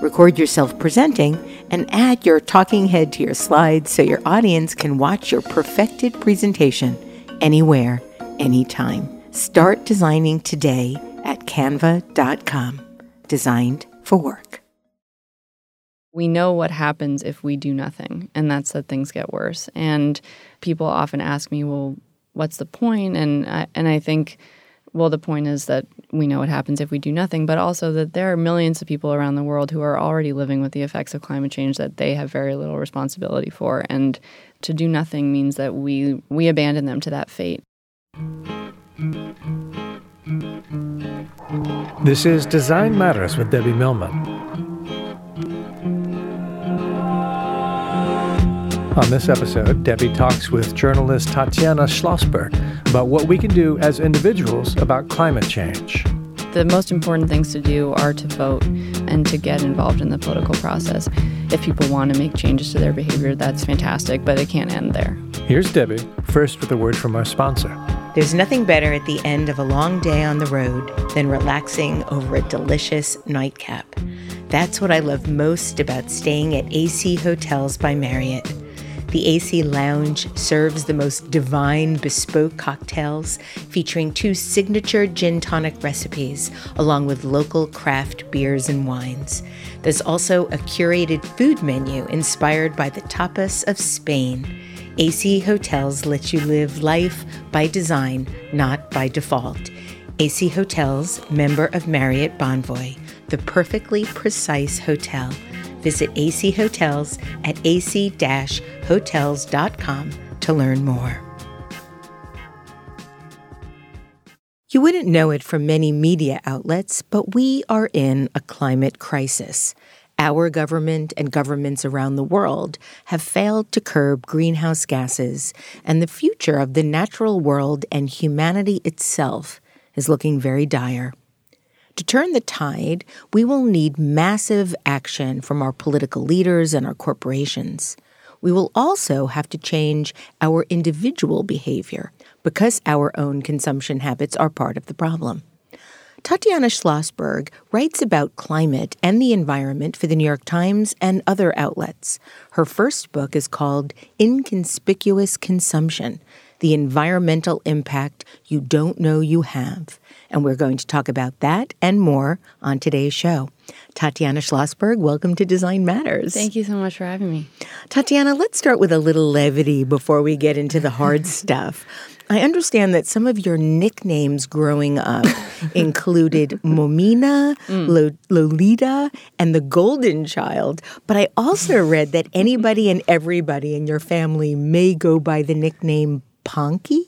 Record yourself presenting and add your talking head to your slides so your audience can watch your perfected presentation anywhere, anytime. Start designing today at canva.com. Designed for work. We know what happens if we do nothing, and that's that things get worse. And people often ask me, "Well, what's the point?" And I, and I think well, the point is that we know what happens if we do nothing, but also that there are millions of people around the world who are already living with the effects of climate change that they have very little responsibility for. And to do nothing means that we, we abandon them to that fate. This is Design Matters with Debbie Millman. On this episode, Debbie talks with journalist Tatiana Schlossberg about what we can do as individuals about climate change. The most important things to do are to vote and to get involved in the political process. If people want to make changes to their behavior, that's fantastic, but it can't end there. Here's Debbie, first with a word from our sponsor. There's nothing better at the end of a long day on the road than relaxing over a delicious nightcap. That's what I love most about staying at AC Hotels by Marriott. The AC Lounge serves the most divine bespoke cocktails featuring two signature gin tonic recipes, along with local craft beers and wines. There's also a curated food menu inspired by the tapas of Spain. AC Hotels lets you live life by design, not by default. AC Hotels, member of Marriott Bonvoy, the perfectly precise hotel. Visit AC Hotels at ac-hotels.com to learn more. You wouldn't know it from many media outlets, but we are in a climate crisis. Our government and governments around the world have failed to curb greenhouse gases, and the future of the natural world and humanity itself is looking very dire. To turn the tide, we will need massive action from our political leaders and our corporations. We will also have to change our individual behavior because our own consumption habits are part of the problem. Tatiana Schlossberg writes about climate and the environment for the New York Times and other outlets. Her first book is called Inconspicuous Consumption The Environmental Impact You Don't Know You Have. And we're going to talk about that and more on today's show. Tatiana Schlossberg, welcome to Design Matters. Thank you so much for having me. Tatiana, let's start with a little levity before we get into the hard stuff. I understand that some of your nicknames growing up included Momina, mm. Lolita, and the Golden Child. But I also read that anybody and everybody in your family may go by the nickname Ponky.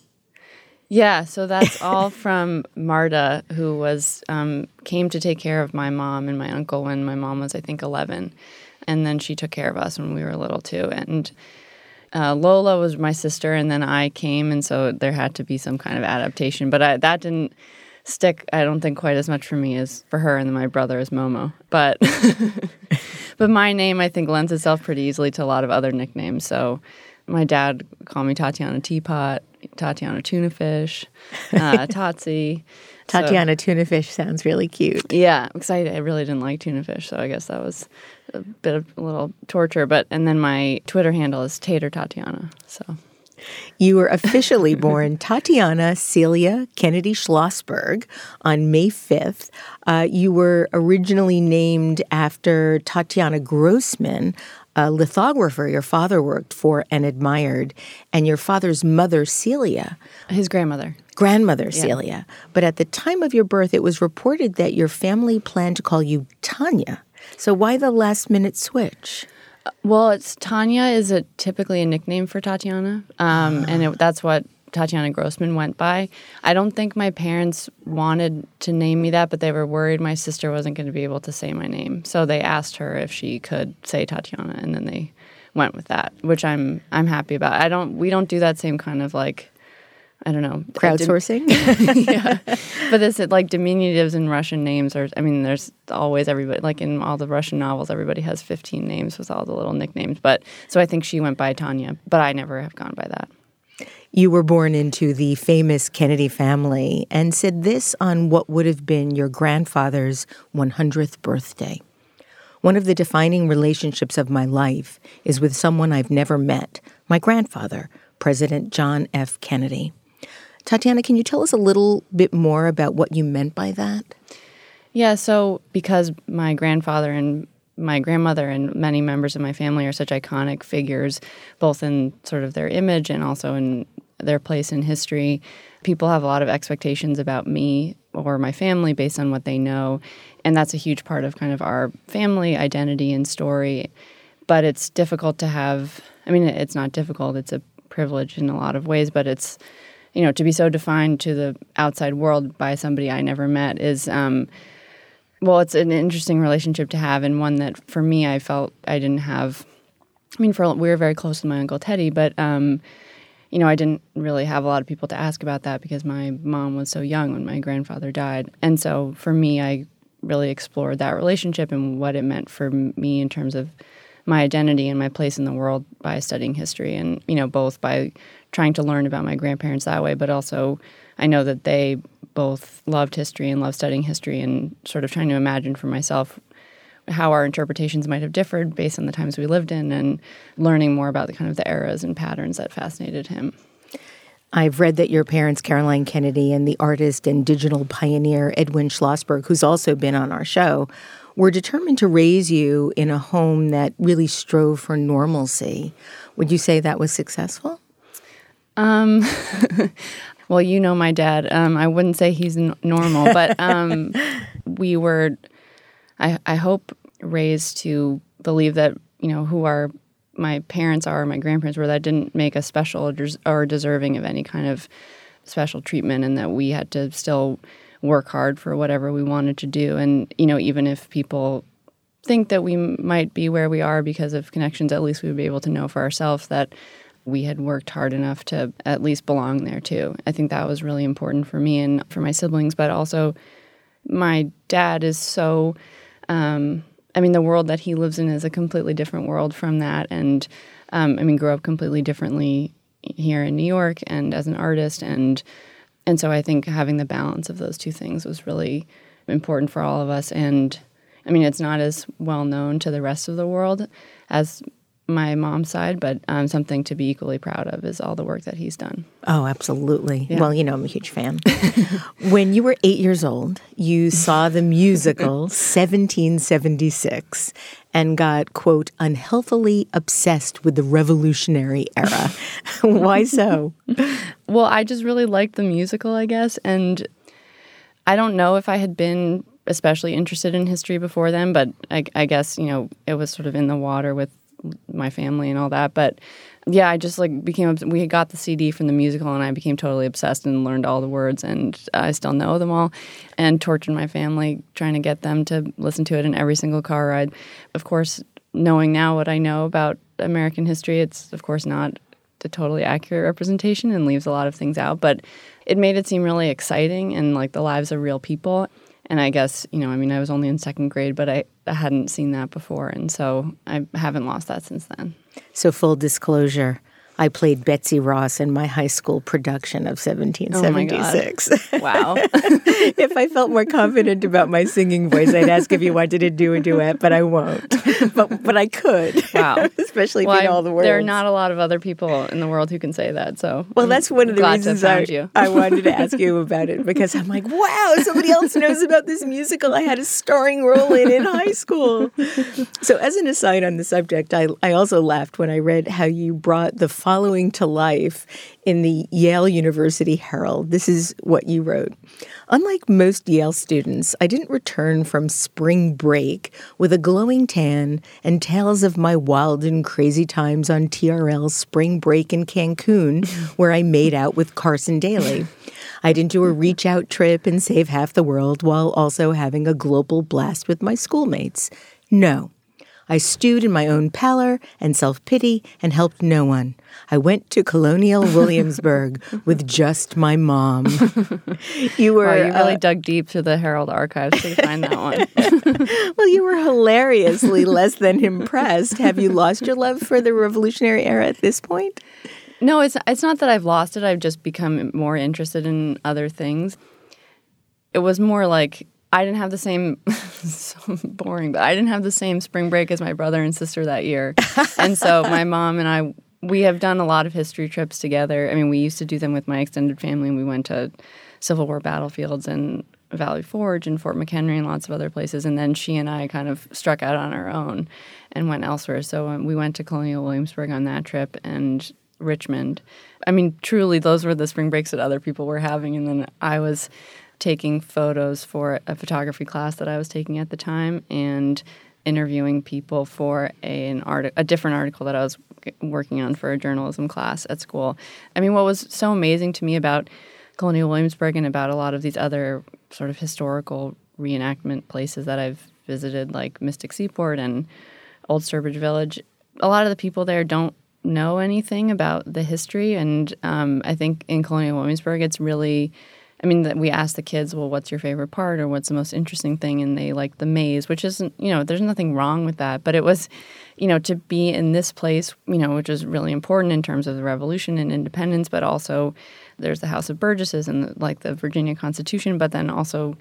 Yeah, so that's all from Marta, who was um, came to take care of my mom and my uncle when my mom was, I think, eleven, and then she took care of us when we were little too. And uh, Lola was my sister, and then I came, and so there had to be some kind of adaptation. But I, that didn't stick. I don't think quite as much for me as for her, and then my brother is Momo. But but my name, I think, lends itself pretty easily to a lot of other nicknames. So my dad called me Tatiana Teapot. Tatiana Tuna Fish, uh, Tatsi. Tatiana so, Tuna Fish sounds really cute. Yeah, because I, I, really didn't like tuna fish, so I guess that was a bit of a little torture. But and then my Twitter handle is Tater Tatiana. So You were officially born Tatiana Celia Kennedy Schlossberg on May 5th. Uh, you were originally named after Tatiana Grosman, a lithographer your father worked for and admired, and your father's mother, Celia. His grandmother. Grandmother, Celia. But at the time of your birth, it was reported that your family planned to call you Tanya. So why the last minute switch? Well, it's Tanya is a typically a nickname for Tatiana, um, and it, that's what Tatiana Grosman went by. I don't think my parents wanted to name me that, but they were worried my sister wasn't going to be able to say my name, so they asked her if she could say Tatiana, and then they went with that, which I'm I'm happy about. I don't we don't do that same kind of like I don't know Crowdsourcing? yeah, but this like diminutives in Russian names are. I mean, there's always everybody like in all the Russian novels, everybody has 15 names with all the little nicknames. But so I think she went by Tanya, but I never have gone by that. You were born into the famous Kennedy family and said this on what would have been your grandfather's 100th birthday. One of the defining relationships of my life is with someone I've never met, my grandfather, President John F. Kennedy. Tatiana, can you tell us a little bit more about what you meant by that? Yeah, so because my grandfather and my grandmother and many members of my family are such iconic figures, both in sort of their image and also in their place in history, people have a lot of expectations about me or my family based on what they know. And that's a huge part of kind of our family identity and story. But it's difficult to have, I mean, it's not difficult, it's a privilege in a lot of ways, but it's, you know, to be so defined to the outside world by somebody I never met is, um, well, it's an interesting relationship to have, and one that for me, I felt I didn't have. I mean, for we were very close to my uncle Teddy, but um, you know, I didn't really have a lot of people to ask about that because my mom was so young when my grandfather died, and so for me, I really explored that relationship and what it meant for me in terms of my identity and my place in the world by studying history, and you know, both by trying to learn about my grandparents that way, but also I know that they both loved history and loved studying history and sort of trying to imagine for myself how our interpretations might have differed based on the times we lived in and learning more about the kind of the eras and patterns that fascinated him. I've read that your parents, Caroline Kennedy and the artist and digital pioneer Edwin Schlossberg, who's also been on our show, were determined to raise you in a home that really strove for normalcy. Would you say that was successful? Um, well, you know my dad. Um, I wouldn't say he's n- normal, but um, we were, I, I hope, raised to believe that you know who our my parents are, my grandparents were. That didn't make us special or, des- or deserving of any kind of special treatment, and that we had to still work hard for whatever we wanted to do. And you know, even if people think that we might be where we are because of connections, at least we would be able to know for ourselves that we had worked hard enough to at least belong there too. I think that was really important for me and for my siblings, but also my dad is so. Um, I mean, the world that he lives in is a completely different world from that, and um, I mean, grew up completely differently here in New York and as an artist, and and so I think having the balance of those two things was really important for all of us. And I mean, it's not as well known to the rest of the world as my mom's side, but um, something to be equally proud of is all the work that he's done. Oh, absolutely. Yeah. Well, you know, I'm a huge fan. when you were eight years old, you saw the musical 1776 and got, quote, unhealthily obsessed with the revolutionary era. Why so? well, I just really liked the musical, I guess. And I don't know if I had been especially interested in history before then, but I, I guess, you know, it was sort of in the water with my family and all that. But yeah, I just like became. We got the CD from the musical, and I became totally obsessed and learned all the words, and I still know them all. And tortured my family trying to get them to listen to it in every single car ride. Of course, knowing now what I know about American history, it's of course not a totally accurate representation and leaves a lot of things out. But it made it seem really exciting and like the lives of real people. And I guess, you know, I mean, I was only in second grade, but I, I hadn't seen that before. And so I haven't lost that since then. So, full disclosure, I played Betsy Ross in my high school production of 1776. Oh wow. if I felt more confident about my singing voice, I'd ask if you wanted to do a duet, but I won't. But but I could. Wow. Especially well, all the words. There are not a lot of other people in the world who can say that. So Well, I'm that's one of the reasons I. I wanted to ask you about it because I'm like, wow, somebody else knows about this musical I had a starring role in in high school. So, as an aside on the subject, I, I also laughed when I read how you brought the following to life in the Yale University Herald. This is what you wrote. Unlike most Yale students, I didn't return from spring break with a glowing tan and tales of my wild and crazy times on TRL's spring break in Cancun, where I made out with Carson Daly. I didn't do a reach out trip and save half the world while also having a global blast with my schoolmates. No. I stewed in my own pallor and self pity and helped no one. I went to Colonial Williamsburg with just my mom. you were Wow, you really uh, dug deep to the Herald archives to find that one. well, you were hilariously less than impressed. Have you lost your love for the Revolutionary era at this point? No, it's it's not that I've lost it. I've just become more interested in other things. It was more like I didn't have the same so boring, but I didn't have the same spring break as my brother and sister that year. and so my mom and I we have done a lot of history trips together. I mean, we used to do them with my extended family and we went to Civil War battlefields and Valley Forge and Fort McHenry and lots of other places. And then she and I kind of struck out on our own and went elsewhere. So um, we went to Colonial Williamsburg on that trip and Richmond. I mean, truly, those were the spring breaks that other people were having. And then I was taking photos for a photography class that I was taking at the time and interviewing people for a, an art, a different article that I was working on for a journalism class at school. I mean, what was so amazing to me about Colonial Williamsburg and about a lot of these other sort of historical reenactment places that I've visited, like Mystic Seaport and Old Sturbridge Village, a lot of the people there don't know anything about the history. And um, I think in Colonial Williamsburg, it's really I mean, we ask the kids, well, what's your favorite part or what's the most interesting thing? And they like the maze, which isn't, you know, there's nothing wrong with that. But it was, you know, to be in this place, you know, which is really important in terms of the revolution and independence, but also there's the House of Burgesses and the, like the Virginia Constitution, but then also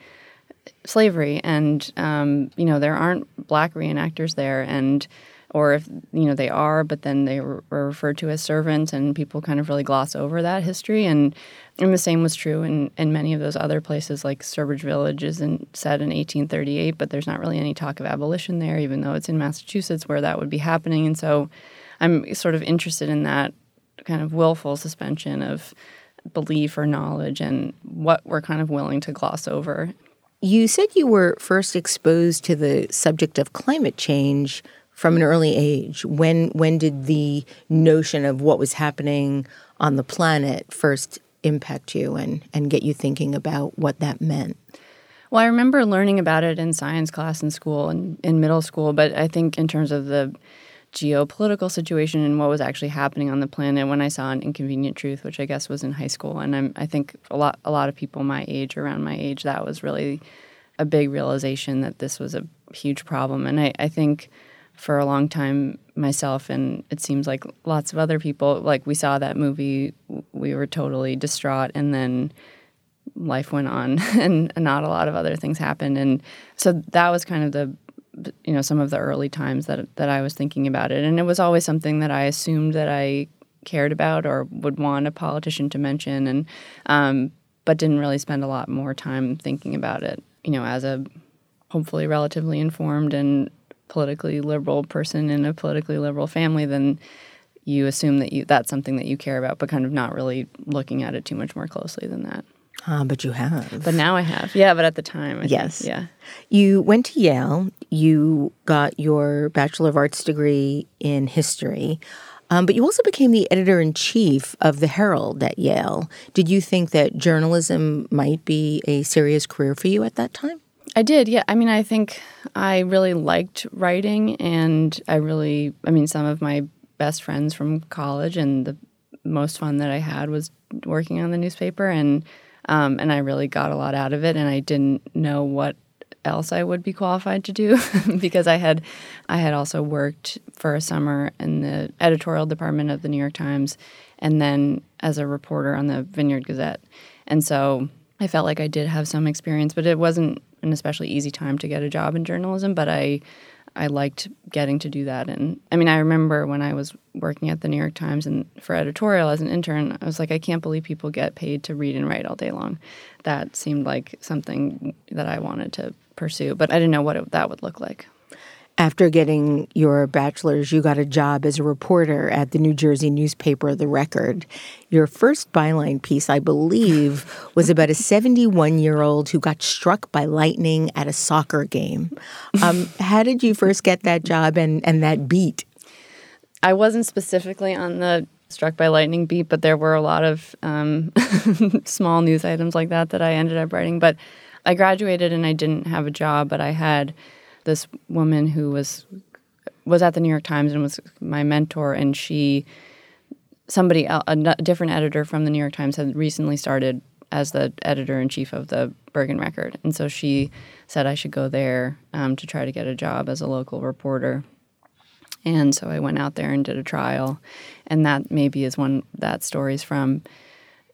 slavery. And, um, you know, there aren't black reenactors there. And, or if you know they are, but then they were referred to as servants, and people kind of really gloss over that history. And and the same was true in, in many of those other places, like Sturbridge Village is in, set in 1838, but there's not really any talk of abolition there, even though it's in Massachusetts where that would be happening. And so I'm sort of interested in that kind of willful suspension of belief or knowledge and what we're kind of willing to gloss over. You said you were first exposed to the subject of climate change from an early age. When when did the notion of what was happening on the planet first impact you and, and get you thinking about what that meant? Well, I remember learning about it in science class in school and in middle school, but I think in terms of the geopolitical situation and what was actually happening on the planet when I saw an inconvenient truth, which I guess was in high school, and I'm, I think a lot a lot of people my age, around my age, that was really a big realization that this was a huge problem, and I, I think for a long time myself and it seems like lots of other people like we saw that movie we were totally distraught and then life went on and not a lot of other things happened. And so that was kind of the you know some of the early times that that I was thinking about it. And it was always something that I assumed that I cared about or would want a politician to mention and um, but didn't really spend a lot more time thinking about it you know as a hopefully relatively informed and politically liberal person in a politically liberal family, then you assume that you that's something that you care about, but kind of not really looking at it too much more closely than that. Ah, but you have. But now I have. Yeah, but at the time, I yes. Think, yeah. You went to Yale. You got your Bachelor of Arts degree in history. Um, but you also became the editor in chief of the Herald at Yale. Did you think that journalism might be a serious career for you at that time? I did, yeah. I mean, I think I really liked writing, and I really, I mean, some of my best friends from college, and the most fun that I had was working on the newspaper, and um, and I really got a lot out of it, and I didn't know what else I would be qualified to do because I had I had also worked for a summer in the editorial department of the New York Times and then as a reporter on the Vineyard Gazette. And so I felt like I did have some experience, but it wasn't an especially easy time to get a job in journalism, but I I liked getting to do that. And I mean, I remember when I was working at the New York Times and for editorial as an intern, I was like, I can't believe people get paid to read and write all day long. That seemed like something that I wanted to pursue, but I didn't know what it, that would look like. After getting your bachelor's, you got a job as a reporter at the New Jersey newspaper The Record. Your first byline piece, I believe, was about a 71 year old who got struck by lightning at a soccer game. Um, how did you first get that job and, and that beat? I wasn't specifically on the struck by lightning beat, but there were a lot of um, small news items like that that I ended up writing. But I graduated and I didn't have a job, but I had this woman who was was at the New York Times and was my mentor, and she somebody a different editor from the New York Times had recently started as the editor in chief of the Bergen Record, and so she said I should go there um, to try to get a job as a local reporter. And so I went out there and did a trial, and that maybe is one that story's from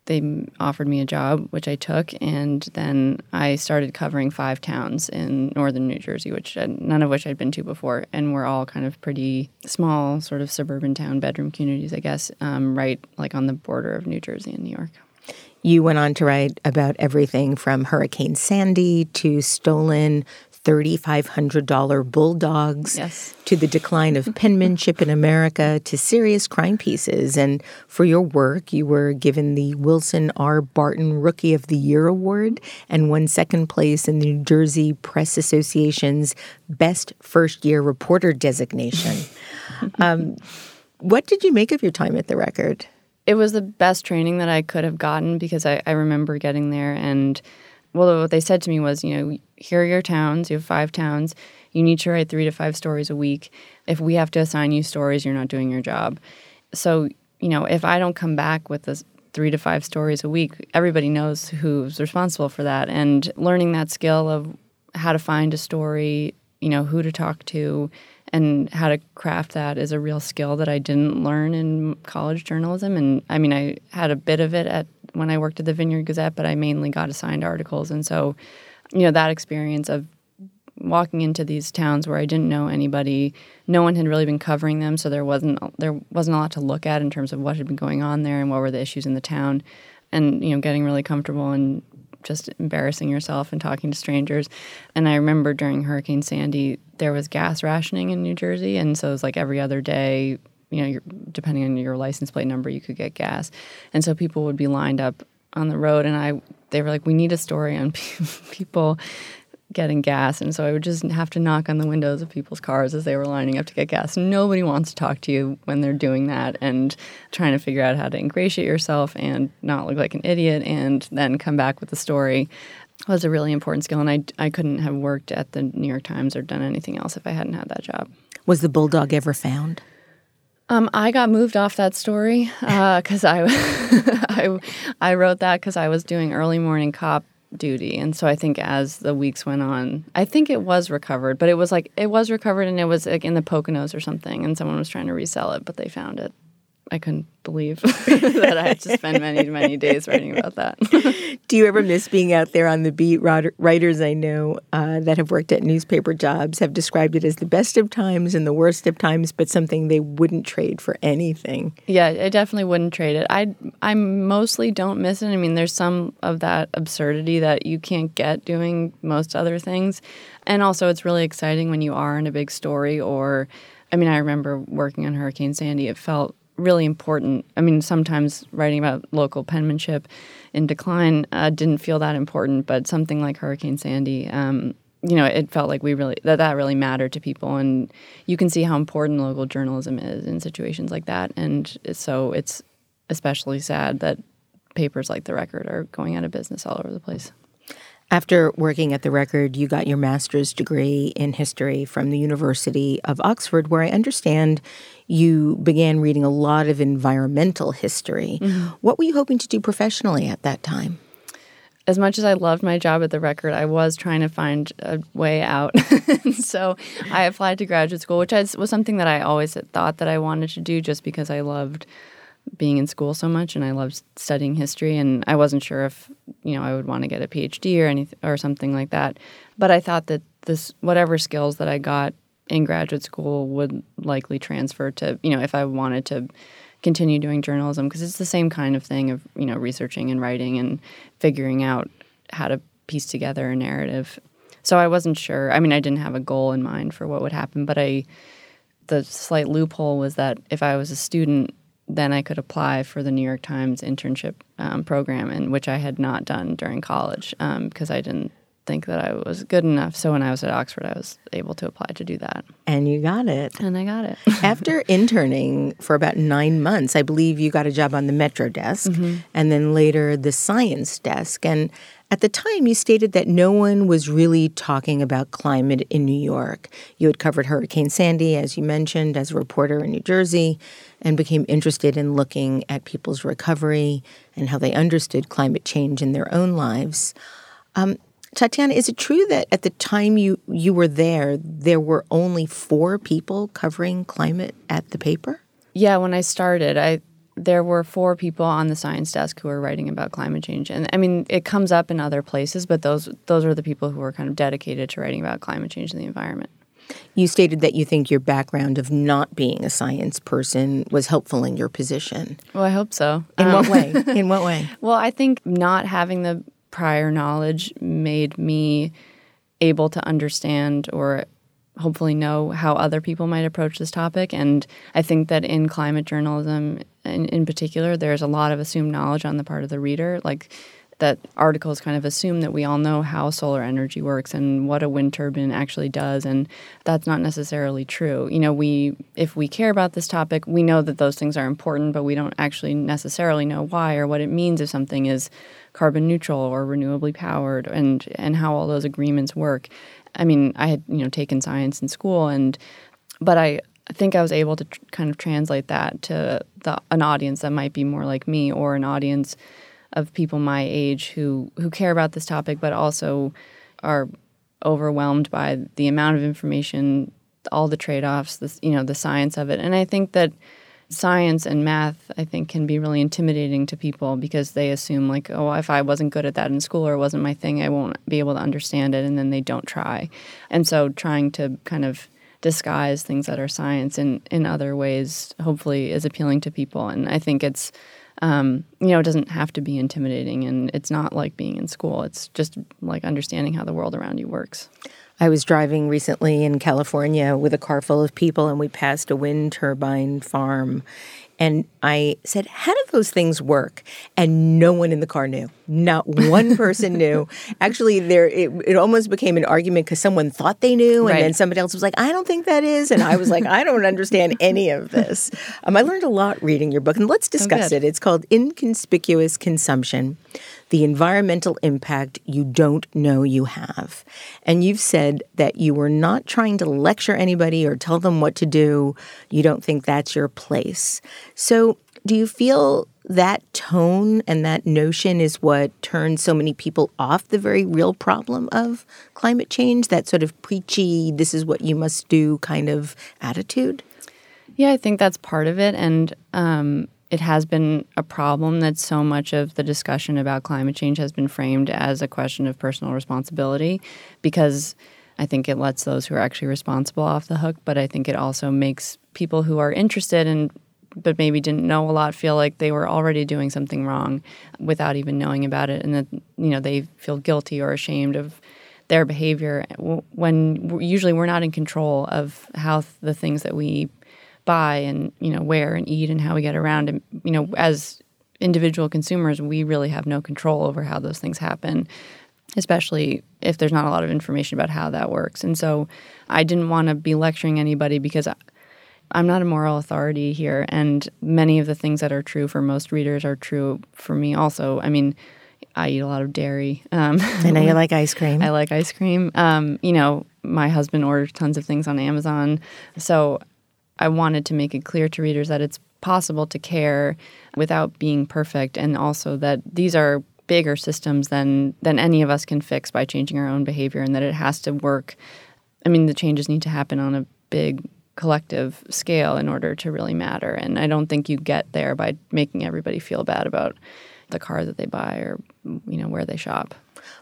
they offered me a job, which I took, and then I started covering five towns in northern New Jersey, which none of which I'd been to before, and were all kind of pretty small, sort of suburban town bedroom communities, I guess, um, right like on the border of New Jersey and New York. You went on to write about everything from Hurricane Sandy to stolen $3,500 bulldogs yes. to the decline of penmanship in America to serious crime pieces. And for your work, you were given the Wilson R. Barton Rookie of the Year Award and won second place in the New Jersey Press Association's Best First Year Reporter designation. um, what did you make of your time at the record? It was the best training that I could have gotten because I, I remember getting there and well, what they said to me was, you know, here are your towns. You have five towns. You need to write three to five stories a week. If we have to assign you stories, you're not doing your job. So, you know, if I don't come back with this three to five stories a week, everybody knows who's responsible for that. And learning that skill of how to find a story, you know, who to talk to, and how to craft that is a real skill that I didn't learn in college journalism. And I mean, I had a bit of it at when I worked at the Vineyard Gazette, but I mainly got assigned articles. And so, you know, that experience of walking into these towns where I didn't know anybody, no one had really been covering them, so there wasn't there wasn't a lot to look at in terms of what had been going on there and what were the issues in the town, and you know, getting really comfortable and just embarrassing yourself and talking to strangers. And I remember during Hurricane Sandy, there was gas rationing in New Jersey, and so it was like every other day, you know, depending on your license plate number, you could get gas. And so people would be lined up on the road, and I they were like, we need a story on people getting gas. And so I would just have to knock on the windows of people's cars as they were lining up to get gas. Nobody wants to talk to you when they're doing that and trying to figure out how to ingratiate yourself and not look like an idiot and then come back with the story was a really important skill. And I, I couldn't have worked at the New York Times or done anything else if I hadn't had that job. Was the bulldog ever found? Um, I got moved off that story because uh, I, I, I wrote that because I was doing early morning cop duty, and so I think as the weeks went on, I think it was recovered, but it was like it was recovered and it was like in the Poconos or something, and someone was trying to resell it, but they found it. I couldn't believe that I had to spend many, many days writing about that. Do you ever miss being out there on the beat? Writers I know uh, that have worked at newspaper jobs have described it as the best of times and the worst of times, but something they wouldn't trade for anything. Yeah, I definitely wouldn't trade it. I I mostly don't miss it. I mean, there's some of that absurdity that you can't get doing most other things, and also it's really exciting when you are in a big story or. I mean, I remember working on Hurricane Sandy. It felt really important. I mean, sometimes writing about local penmanship in decline uh, didn't feel that important, but something like Hurricane Sandy, um, you know, it felt like we really that that really mattered to people, and you can see how important local journalism is in situations like that. And so it's especially sad that papers like the Record are going out of business all over the place. After working at the record, you got your master's degree in history from the University of Oxford, where I understand you began reading a lot of environmental history. Mm-hmm. What were you hoping to do professionally at that time? as much as I loved my job at the record, I was trying to find a way out. so I applied to graduate school, which was something that I always thought that I wanted to do just because I loved being in school so much and I loved studying history and I wasn't sure if you know I would want to get a PhD or anything or something like that but I thought that this whatever skills that I got in graduate school would likely transfer to you know if I wanted to continue doing journalism because it's the same kind of thing of you know researching and writing and figuring out how to piece together a narrative. So I wasn't sure. I mean, I didn't have a goal in mind for what would happen, but I the slight loophole was that if I was a student, then I could apply for the New York Times internship um, program, and which I had not done during college because um, I didn't think that I was good enough. So when I was at Oxford, I was able to apply to do that. And you got it. And I got it. After interning for about nine months, I believe you got a job on the Metro desk mm-hmm. and then later the science desk. And at the time, you stated that no one was really talking about climate in New York. You had covered Hurricane Sandy, as you mentioned, as a reporter in New Jersey, and became interested in looking at people's recovery and how they understood climate change in their own lives. Um, Tatiana, is it true that at the time you, you were there, there were only four people covering climate at the paper? Yeah, when I started, I there were four people on the science desk who were writing about climate change, and I mean it comes up in other places, but those those are the people who were kind of dedicated to writing about climate change and the environment. You stated that you think your background of not being a science person was helpful in your position. Well, I hope so. In um, what way? In what way? Well, I think not having the prior knowledge made me able to understand or hopefully know how other people might approach this topic. And I think that in climate journalism, in, in particular, there's a lot of assumed knowledge on the part of the reader. Like that articles kind of assume that we all know how solar energy works and what a wind turbine actually does and that's not necessarily true. You know, we if we care about this topic, we know that those things are important, but we don't actually necessarily know why or what it means if something is carbon neutral or renewably powered and and how all those agreements work. I mean, I had, you know, taken science in school and but I think I was able to tr- kind of translate that to the, an audience that might be more like me or an audience of people my age who who care about this topic but also are overwhelmed by the amount of information, all the trade-offs, this you know, the science of it. And I think that science and math I think can be really intimidating to people because they assume like, oh, if I wasn't good at that in school or it wasn't my thing, I won't be able to understand it and then they don't try. And so trying to kind of disguise things that are science in, in other ways hopefully is appealing to people. And I think it's um, you know, it doesn't have to be intimidating and it's not like being in school. It's just like understanding how the world around you works. I was driving recently in California with a car full of people, and we passed a wind turbine farm. And I said, How do those things work? And no one in the car knew. Not one person knew. Actually, there it, it almost became an argument because someone thought they knew, and right. then somebody else was like, I don't think that is. And I was like, I don't understand any of this. Um, I learned a lot reading your book, and let's oh, discuss oh, it. It's called Inconspicuous Consumption the environmental impact you don't know you have. And you've said that you were not trying to lecture anybody or tell them what to do. You don't think that's your place. So, do you feel that tone and that notion is what turns so many people off the very real problem of climate change? That sort of preachy, this is what you must do kind of attitude? Yeah, I think that's part of it. And um, it has been a problem that so much of the discussion about climate change has been framed as a question of personal responsibility because I think it lets those who are actually responsible off the hook, but I think it also makes people who are interested and but maybe didn't know a lot feel like they were already doing something wrong without even knowing about it and that you know they feel guilty or ashamed of their behavior. When usually we're not in control of how the things that we buy and you know wear and eat and how we get around and you know as individual consumers we really have no control over how those things happen especially if there's not a lot of information about how that works. And so i didn't want to be lecturing anybody because i'm not a moral authority here and many of the things that are true for most readers are true for me also i mean I eat a lot of dairy. Um, I know you like ice cream. I like ice cream. Um, you know, my husband orders tons of things on Amazon. So I wanted to make it clear to readers that it's possible to care without being perfect, and also that these are bigger systems than than any of us can fix by changing our own behavior, and that it has to work. I mean, the changes need to happen on a big collective scale in order to really matter. And I don't think you get there by making everybody feel bad about the car that they buy or you know where they shop.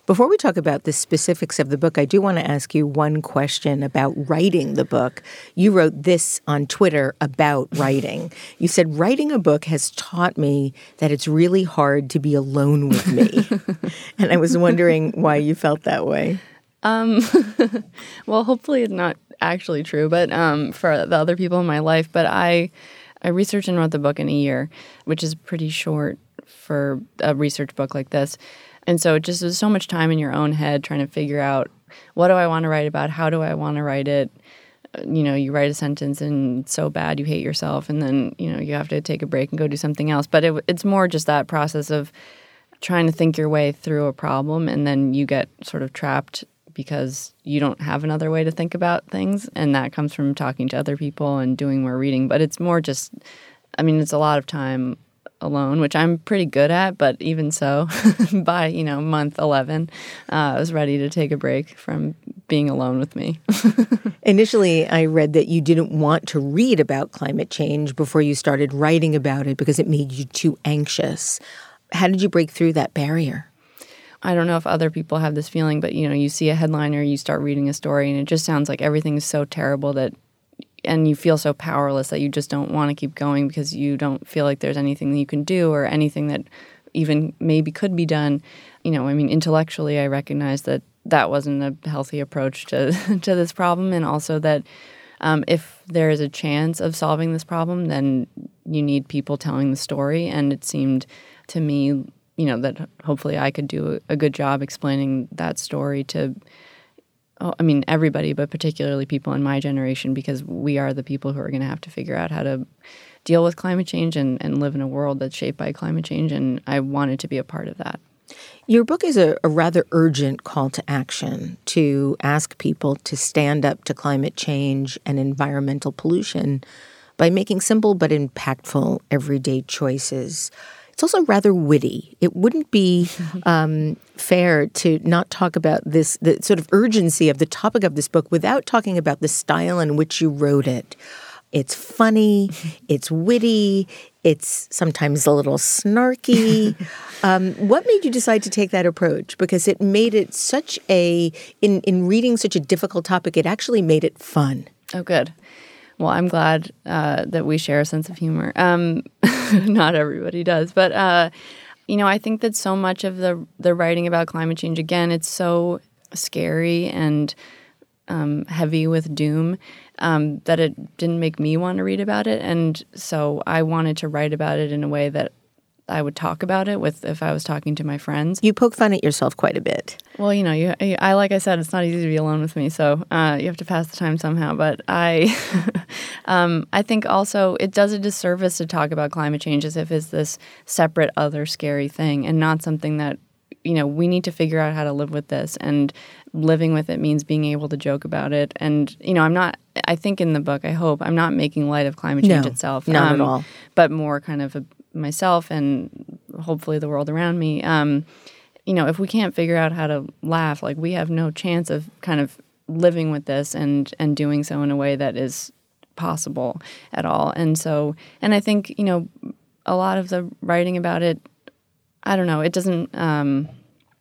Before we talk about the specifics of the book, I do want to ask you one question about writing the book. You wrote this on Twitter about writing. You said, Writing a book has taught me that it's really hard to be alone with me. and I was wondering why you felt that way. Um, well, hopefully it's not actually true, but um, for the other people in my life. But I, I researched and wrote the book in a year, which is pretty short for a research book like this. And so it just was so much time in your own head trying to figure out what do I want to write about? How do I want to write it? Uh, you know, you write a sentence and so bad you hate yourself, and then you know you have to take a break and go do something else. But it, it's more just that process of trying to think your way through a problem, and then you get sort of trapped because you don't have another way to think about things, and that comes from talking to other people and doing more reading. But it's more just, I mean, it's a lot of time alone, which I'm pretty good at, but even so, by you know month eleven, uh, I was ready to take a break from being alone with me. Initially, I read that you didn't want to read about climate change before you started writing about it because it made you too anxious. How did you break through that barrier? I don't know if other people have this feeling, but you know, you see a headline or you start reading a story, and it just sounds like everything is so terrible that and you feel so powerless that you just don't want to keep going because you don't feel like there's anything that you can do or anything that even maybe could be done. You know, I mean, intellectually, I recognize that that wasn't a healthy approach to to this problem, and also that um, if there is a chance of solving this problem, then you need people telling the story. And it seemed to me, you know, that hopefully I could do a good job explaining that story to oh, I mean, everybody, but particularly people in my generation, because we are the people who are going to have to figure out how to deal with climate change and, and live in a world that's shaped by climate change. And I wanted to be a part of that. Your book is a, a, rather urgent call to action to ask people to stand up to climate change and environmental pollution by making simple but impactful everyday choices. It's also rather witty. It wouldn't be um, fair to not talk about this, the sort of urgency of the topic of this book without talking about the style in which you wrote it. It's funny, it's witty, it's sometimes a little snarky. um, what made you decide to take that approach? Because it made it such a, in, in reading such a difficult topic, it actually made it fun. Oh, good. Well, I'm glad uh, that we share a sense of humor. Um, not everybody does, but uh, you know, I think that so much of the the writing about climate change, again, it's so scary and um, heavy with doom um, that it didn't make me want to read about it, and so I wanted to write about it in a way that I would talk about it with if I was talking to my friends. You poke fun at yourself quite a bit. Well, you know, you, I like I said, it's not easy to be alone with me, so uh, you have to pass the time somehow. But I, um, I think also it does a disservice to talk about climate change as if it's this separate, other scary thing, and not something that you know we need to figure out how to live with this and living with it means being able to joke about it and you know i'm not i think in the book i hope i'm not making light of climate change no, itself not um, at all but more kind of a myself and hopefully the world around me. Um, you know, if we can't figure out how to laugh, like we have no chance of kind of living with this and and doing so in a way that is possible at all. And so, and I think you know, a lot of the writing about it, I don't know, it doesn't. Um,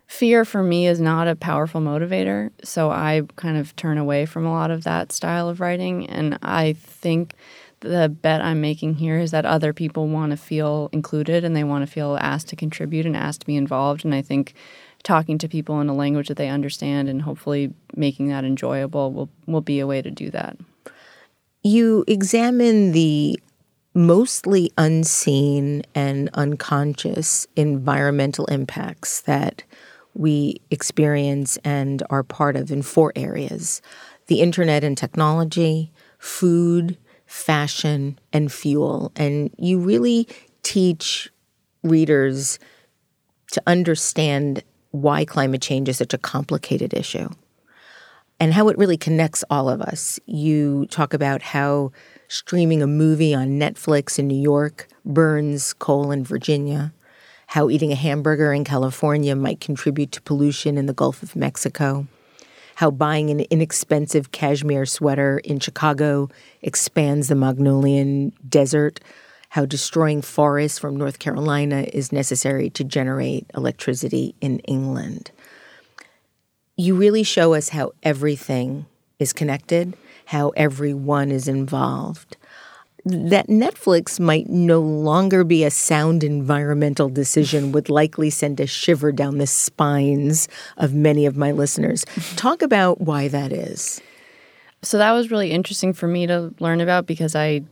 fear for me is not a powerful motivator, so I kind of turn away from a lot of that style of writing, and I think the bet I'm making here is that other people want to feel included and they want to feel asked to contribute and asked to be involved. And I think talking to people in a language that they understand and hopefully making that enjoyable will, will be a way to do that. You examine the mostly unseen and unconscious environmental impacts that we experience and are part of in four areas the internet and technology, food, fashion, and fuel. And you really teach readers to understand why climate change is such a complicated issue and how it really connects all of us. You talk about how streaming a movie on Netflix in New York burns coal in Virginia, how eating a hamburger in California might contribute to pollution in the Gulf of Mexico, how buying an inexpensive cashmere sweater in Chicago expands the Mongolian desert, how destroying forests from North Carolina is necessary to generate electricity in England. You really show us how everything is connected, how everyone is involved that Netflix might no longer be a sound environmental decision would likely send a shiver down the spines of many of my listeners. Talk about why that is. So that was really interesting for me to learn about because I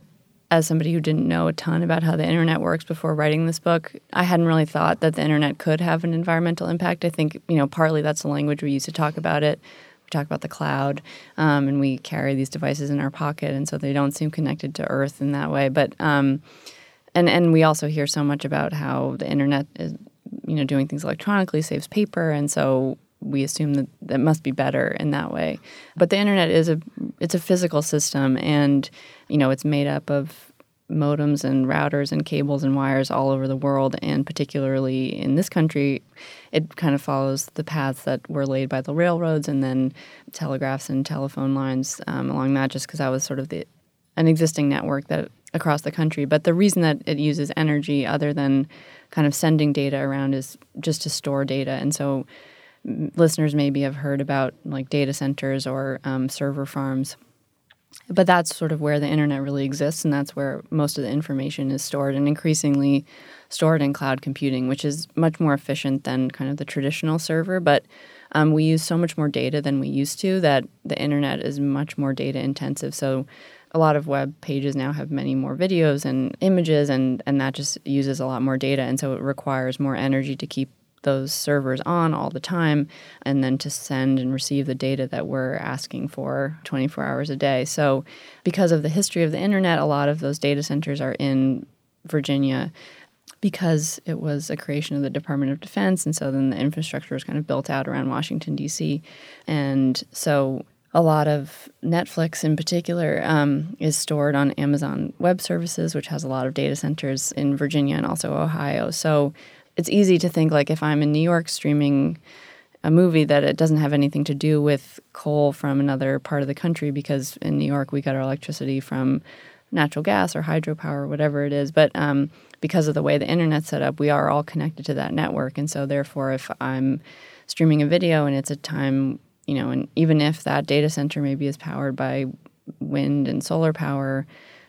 as somebody who didn't know a ton about how the internet works before writing this book, I hadn't really thought that the internet could have an environmental impact. I think, you know, partly that's the language we use to talk about it we talk about the cloud, um, and we carry these devices in our pocket, and so they don't seem connected to Earth in that way. But um, and and we also hear so much about how the internet is, you know, doing things electronically saves paper, and so we assume that that must be better in that way. But the internet is a it's a physical system, and you know, it's made up of modems and routers and cables and wires all over the world, and particularly in this country, it kind of follows the paths that were laid by the railroads and then telegraphs and telephone lines um, along that, just because that was sort of the an existing network that across the country. But the reason that it uses energy, other than kind of sending data around, is just to store data, and so listeners maybe have heard about like data centers or um, server farms. But that's sort of where the internet really exists and that's where most of the information is stored. And increasingly stored in cloud computing which is much more efficient than kind of the traditional server but um, we use so much more data than we used to that the internet is much more data intensive. So a lot of web pages now have many more videos and images and and that just uses a lot more data. And so it requires more energy to keep those servers on all the time and then to send and receive the data that we're asking for 24 hours a day. So, because of the history of the internet, a lot of those data centers are in Virginia because it was a creation of the Department of Defense. And so then the infrastructure was kind of built out around Washington, D.C. And so a lot of Netflix in particular um, is stored on Amazon Web Services, which has a lot of data centers in Virginia and also Ohio. So it's easy to think like if I'm in New York streaming a movie that it doesn't have anything to do with coal from another part of the country because in New York we get our electricity from natural gas or hydropower or whatever it is. But um, because of the way the internet's set up, we are all connected to that network, and so therefore, if I'm streaming a video and it's a time, you know, and even if that data center maybe is powered by wind and solar power,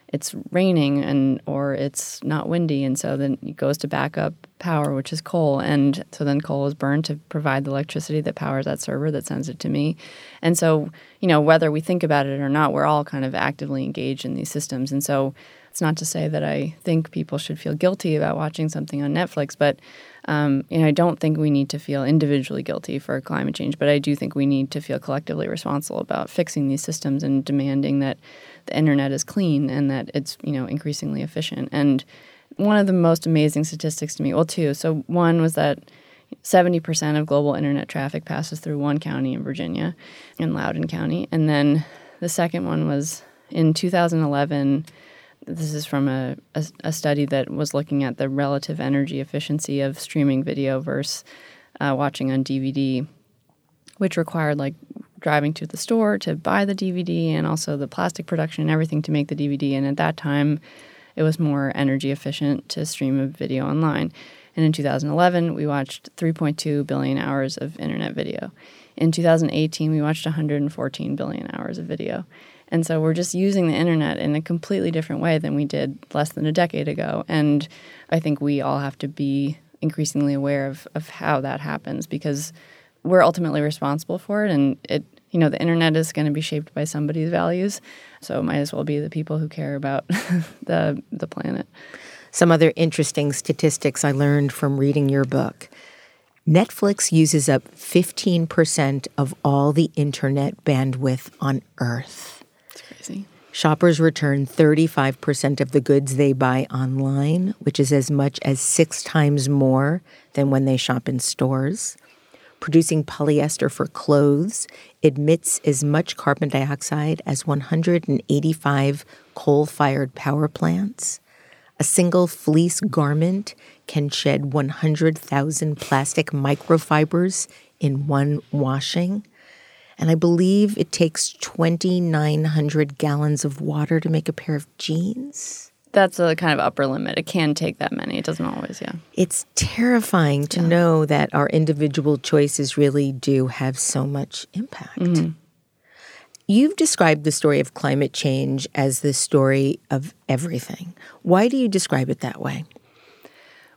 it's raining and or it's not windy. And so then it goes to backup power which is coal. And so then coal is burned to provide the electricity that powers that server that sends it to me. And so you know whether we think about it or not we're all kind of actively engaged in these systems. And so it's not to say that i think people should feel guilty about watching something on netflix but um, you know, I don't think we need to feel individually guilty for climate change, but I do think we need to feel collectively responsible about fixing these systems and demanding that the internet is clean and that it's you know increasingly efficient. And one of the most amazing statistics to me, well, two. So one was that 70% of global internet traffic passes through one county in Virginia, in Loudoun County, and then the second one was in 2011. This is from a, a, a study that was looking at the relative energy efficiency of streaming video versus uh, watching on DVD, which required like driving to the store to buy the DVD and also the plastic production and everything to make the DVD. And at that time, it was more energy efficient to stream a video online. And in 2011, we watched 3.2 billion hours of internet video. In 2018, we watched 114 billion hours of video. And so we're just using the internet in a completely different way than we did less than a decade ago. And I think we all have to be increasingly aware of, of how that happens because we're ultimately responsible for it. And it you know the internet is going to be shaped by somebody's values. So it might as well be the people who care about the the planet. Some other interesting statistics i learned from reading your book. Netflix uses up 15% of all the internet bandwidth on earth Shoppers return 35% of the goods they buy online, which is as much as six times more than when they shop in stores producing polyester for clothes emits as much carbon dioxide as 185 coal fired power plants. A single fleece garment can shed 100,000 plastic microfibers in one washing. And I believe it takes 2,900 gallons of water to make a pair of jeans. That's a kind of upper limit. It can take that many. It doesn't always, yeah. It's terrifying to yeah. know that our individual choices really do have so much impact. Mm-hmm. You've described the story of climate change as the story of everything. Why do you describe it that way?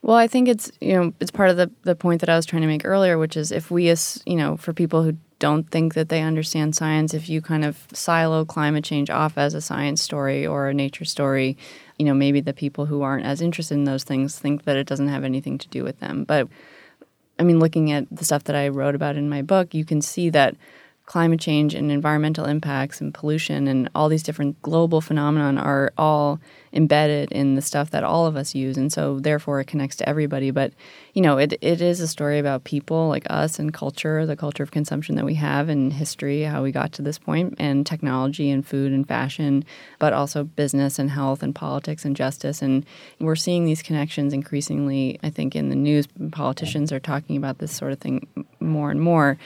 Well, I think it's you know it's part of the the point that I was trying to make earlier, which is if we as you know for people who don't think that they understand science, if you kind of silo climate change off as a science story or a nature story, you know maybe the people who aren't as interested in those things think that it doesn't have anything to do with them. But I mean, looking at the stuff that I wrote about in my book, you can see that climate change and environmental impacts and pollution and all these different global phenomenon are all embedded in the stuff that all of us use. And so therefore it connects to everybody. But you know it, it is a story about people like us and culture the culture of consumption that we have and history how we got to this point and technology and food and fashion but also business and health and politics and justice. And we're seeing these connections increasingly i think in the news. Politicians are talking about this sort of thing more and more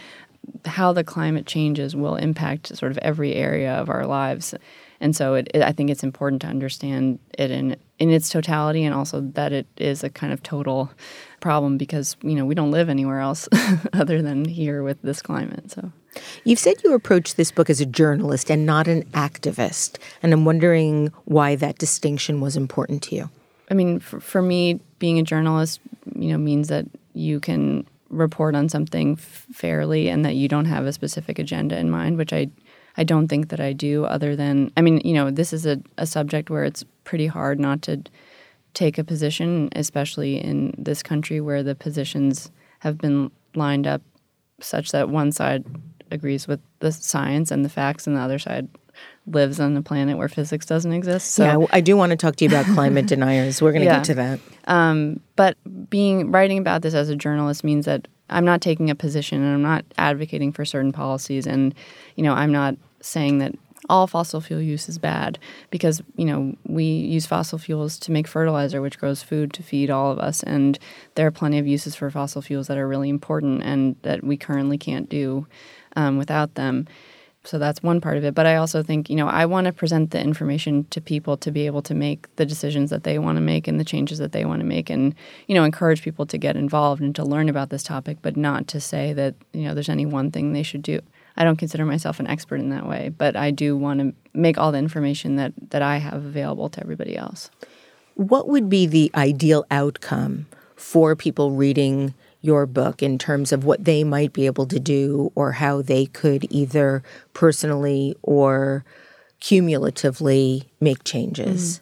how the climate changes will impact sort of every area of our lives. And so it, it, I think it's important to understand it in in its totality and also that it is a kind of total problem because you know we don't live anywhere else other than here with this climate. So You've said you approached this book as a journalist and not an activist, and I'm wondering why that distinction was important to you. I mean, for, for me, being a journalist, you know, means that you can report on something fairly and that you don't have a specific agenda in mind, which I I don't think that I do other than I mean, you know, this is a, a subject where it's pretty hard not to take a position, especially in this country where the positions have been lined up such that one side agrees with the science and the facts and the other side lives on a planet where physics doesn't exist. So yeah, I do want to talk to you about climate deniers. We're going to yeah. get to that. Um, but being writing about this as a journalist means that I'm not taking a position and I'm not advocating for certain policies, and you know I'm not saying that all fossil fuel use is bad because you know we use fossil fuels to make fertilizer which grows food to feed all of us and there are plenty of uses for fossil fuels that are really important and that we currently can't do um, without them so that's one part of it. But I also think, you know, I want to present the information to people to be able to make the decisions that they want to make and the changes that they want to make and, you know, encourage people to get involved and to learn about this topic, but not to say that, you know, there's any one thing they should do. I don't consider myself an expert in that way, but I do want to make all the information that, that I have available to everybody else. What would be the ideal outcome for people reading your book in terms of what they might be able to do or how they could either personally or cumulatively make changes. Mm-hmm.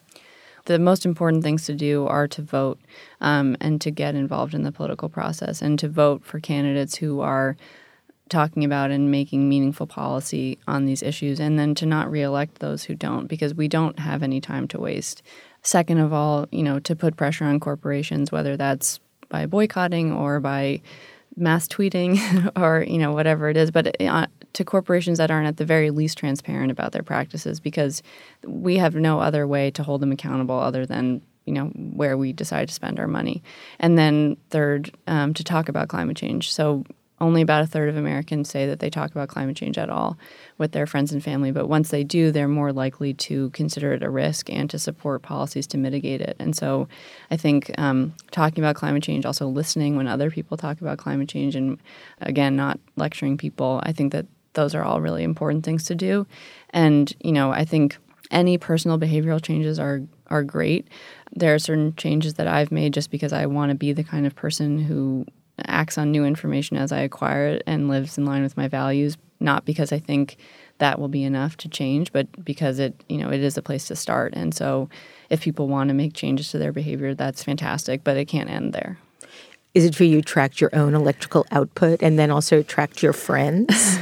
The most important things to do are to vote um, and to get involved in the political process and to vote for candidates who are talking about and making meaningful policy on these issues, and then to not reelect those who don't, because we don't have any time to waste. Second of all, you know, to put pressure on corporations, whether that's by boycotting or by mass tweeting or you know whatever it is. But uh, to corporations that aren't at the very least transparent about their practices because we have no other way to hold them accountable other than you know where we decide to spend our money. And then third um, to talk about climate change. So only about a third of Americans say that they talk about climate change at all with their friends and family. But once they do, they're more likely to consider it a risk and to support policies to mitigate it. And so I think um, talking about climate change, also listening when other people talk about climate change, and again, not lecturing people, I think that those are all really important things to do. And, you know, I think any personal behavioral changes are are great. There are certain changes that I've made just because I want to be the kind of person who acts on new information as I acquire it and lives in line with my values, not because I think that will be enough to change, but because it, you know, it is a place to start. And so if people want to make changes to their behavior, that's fantastic, but it can't end there. Is it for you tracked your own electrical output and then also tracked your friends?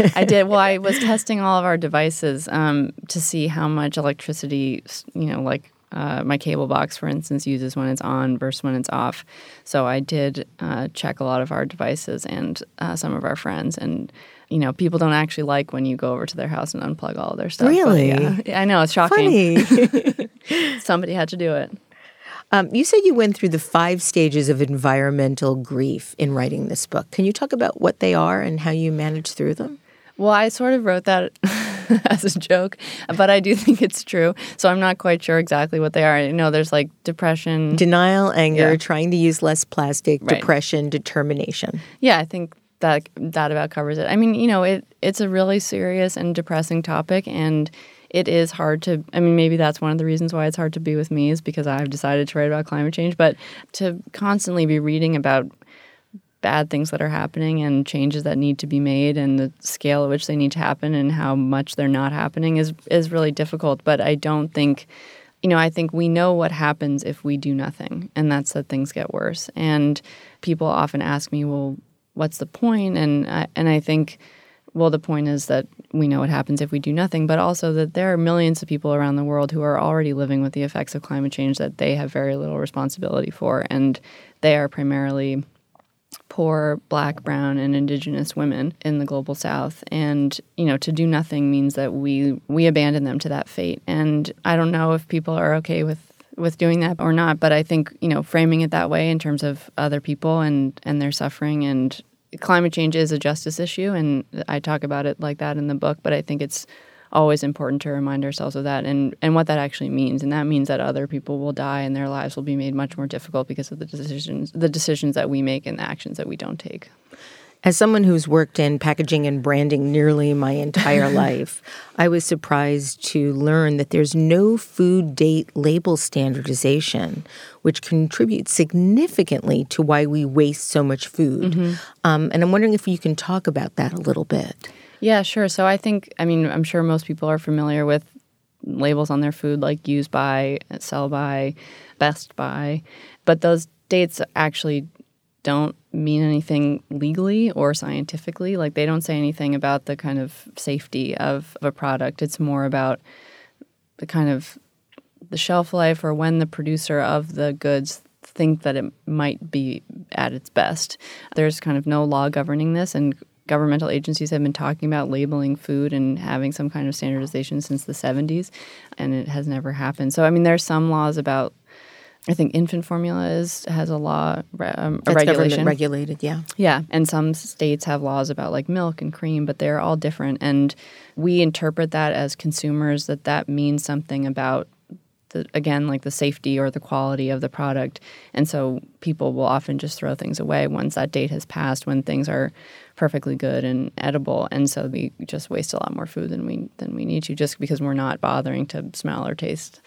I did. Well, I was testing all of our devices um, to see how much electricity, you know, like uh, my cable box, for instance, uses when it's on versus when it's off. So I did uh, check a lot of our devices and uh, some of our friends. And, you know, people don't actually like when you go over to their house and unplug all their stuff. Really? Yeah, I know, it's shocking. Funny. Somebody had to do it. Um, you said you went through the five stages of environmental grief in writing this book. Can you talk about what they are and how you managed through them? Well, I sort of wrote that as a joke, but I do think it's true. So I'm not quite sure exactly what they are. I know there's like depression, denial, anger, Yeah. trying to use less plastic, Right. depression, determination. Yeah, I think that that about covers it. I mean, you know, it it's a really serious and depressing topic and it is hard to I mean, maybe that's one of the reasons why it's hard to be with me is because I've decided to write about climate change, but to constantly be reading about bad things that are happening and changes that need to be made and the scale at which they need to happen and how much they're not happening is is really difficult, but I don't think you know, I think we know what happens if we do nothing, and that's that things get worse. And people often ask me, "Well, what's the point?" And I, and I think, well, the point is that we know what happens if we do nothing, but also that there are millions of people around the world who are already living with the effects of climate change that they have very little responsibility for, and they are primarily poor black brown and indigenous women in the global south. And you know to do nothing means that we we abandon them to that fate. And i don't know if people are okay with with doing that or not but i think you know framing it that way in terms of other people and and their suffering and climate change is a justice issue. And i talk about it like that in the book but i think it's always important to remind ourselves of that and, and what that actually means. And that means that other people will die and their lives will be made much more difficult because of the decisions the decisions that we make and the actions that we don't take. As someone who's worked in packaging and branding nearly my entire life, I was surprised to learn that there's no food date label standardization, which contributes significantly to why we waste so much food. Um, and I'm wondering if you can talk about that a little bit. Yeah, sure. So I think I mean I'm sure most people are familiar with labels on their food like use by, sell by, best by, but those dates actually don't mean anything legally or scientifically. Like they don't say anything about the kind of safety of, of a product. It's more about the kind of the shelf life or when the producer of the goods think that it might be at its best. There's kind of no law governing this and governmental agencies have been talking about labeling food and having some kind of standardization since the 70s and it has never happened. So I mean there are some laws about I think infant formula is has a law um, a regulation. regulated, yeah. Yeah, and some states have laws about like milk and cream, but they're all different. And we interpret that as consumers that that means something about the again like the safety or the quality of the product. And so people will often just throw things away once that date has passed when things are perfectly good and edible. And so we just waste a lot more food than we than we need to just because we're not bothering to smell or taste.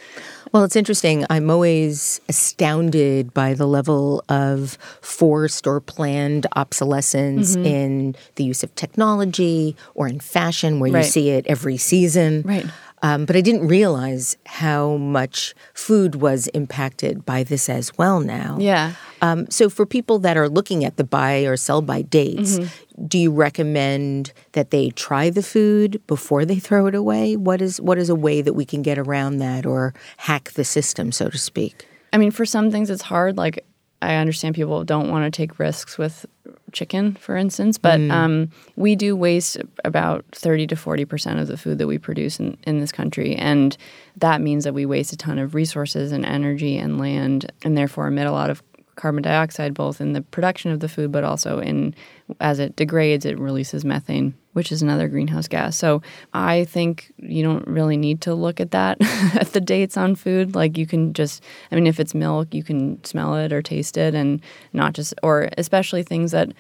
Well, it's interesting. I'm always astounded by the level of forced or planned obsolescence Mm-hmm. in the use of technology or in fashion, where you see it every season. Right. Um, but I didn't realize how much food was impacted by this as well now. Yeah. Um, so, for people that are looking at the buy or sell by dates, Mm-hmm. do you recommend that they try the food before they throw it away? What is what is a way that we can get around that or hack the system, so to speak? I mean, for some things it's hard. Like I understand people don't want to take risks with chicken, for instance, but um, we do waste about thirty to forty percent of the food that we produce in, in this country, and that means that we waste a ton of resources and energy and land, and therefore emit a lot of carbon dioxide, both in the production of the food, but also in as it degrades, it releases methane, which is another greenhouse gas. So I think you don't really need to look at that at the dates on food. Like you can just, I mean, if it's milk, you can smell it or taste it, and not just, or especially things that.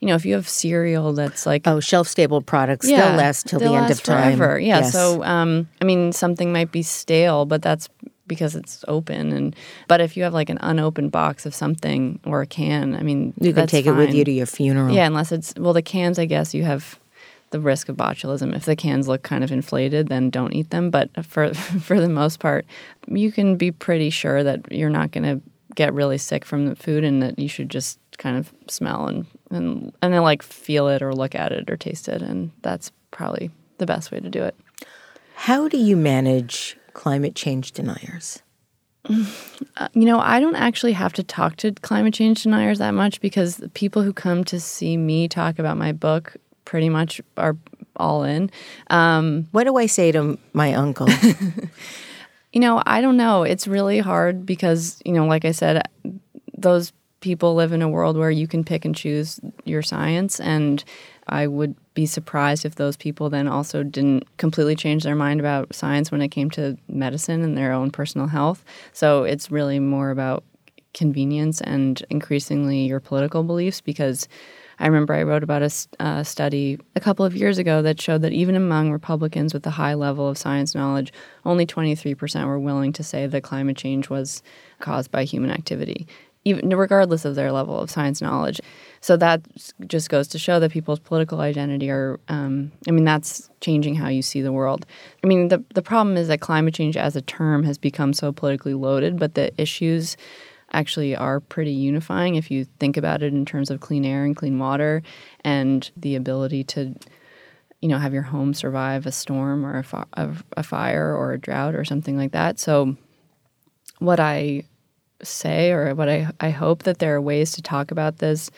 You know, if you have cereal that's like Oh, shelf stable products, they'll last till they'll the end of time. Forever. Yeah. Yes. So, um, I mean, something might be stale, but that's because it's open. And but if you have like an unopened box of something or a can, I mean, you can take it with you to your funeral. Yeah, unless it's well, the cans. I guess you have the risk of botulism. If the cans look kind of inflated, then don't eat them. But for for the most part, you can be pretty sure that you're not going to get really sick from the food, and that you should just kind of smell and and and then like feel it or look at it or taste it, and that's probably the best way to do it. How do you manage climate change deniers? Uh, you know, I don't actually have to talk to climate change deniers that much because the people who come to see me talk about my book pretty much are all in. Um, What do I say to my uncle? You know, I don't know. It's really hard because, you know, like I said, those people live in a world where you can pick and choose your science. And I would be surprised if those people then also didn't completely change their mind about science when it came to medicine and their own personal health. So it's really more about convenience and increasingly your political beliefs because I remember I wrote about a uh, study a couple of years ago that showed that even among Republicans with a high level of science knowledge, only 23% were willing to say that climate change was caused by human activity, even regardless of their level of science knowledge. So that just goes to show that people's political identity are, um, I mean, that's changing how you see the world. I mean, the, the problem is that climate change as a term has become so politically loaded, but the issues actually are pretty unifying if you think about it in terms of clean air and clean water and the ability to you know have your home survive a storm or a, fi- a fire or a drought or something like that so what i say or what I, I hope that there are ways to talk about this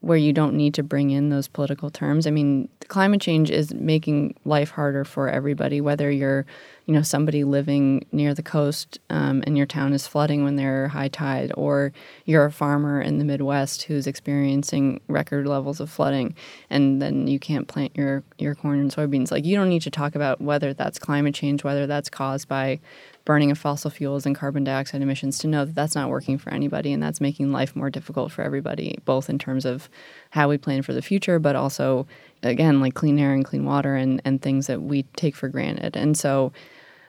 where you don't need to bring in those political terms. I mean, climate change is making life harder for everybody, whether you're, you know, somebody living near the coast um, and your town is flooding when they're high tide, or you're a farmer in the Midwest who's experiencing record levels of flooding, and then you can't plant your your corn and soybeans. Like, you don't need to talk about whether that's climate change, whether that's caused by burning of fossil fuels and carbon dioxide emissions to know that that's not working for anybody and that's making life more difficult for everybody, both in terms of how we plan for the future, but also, again, like clean air and clean water and, and things that we take for granted. And so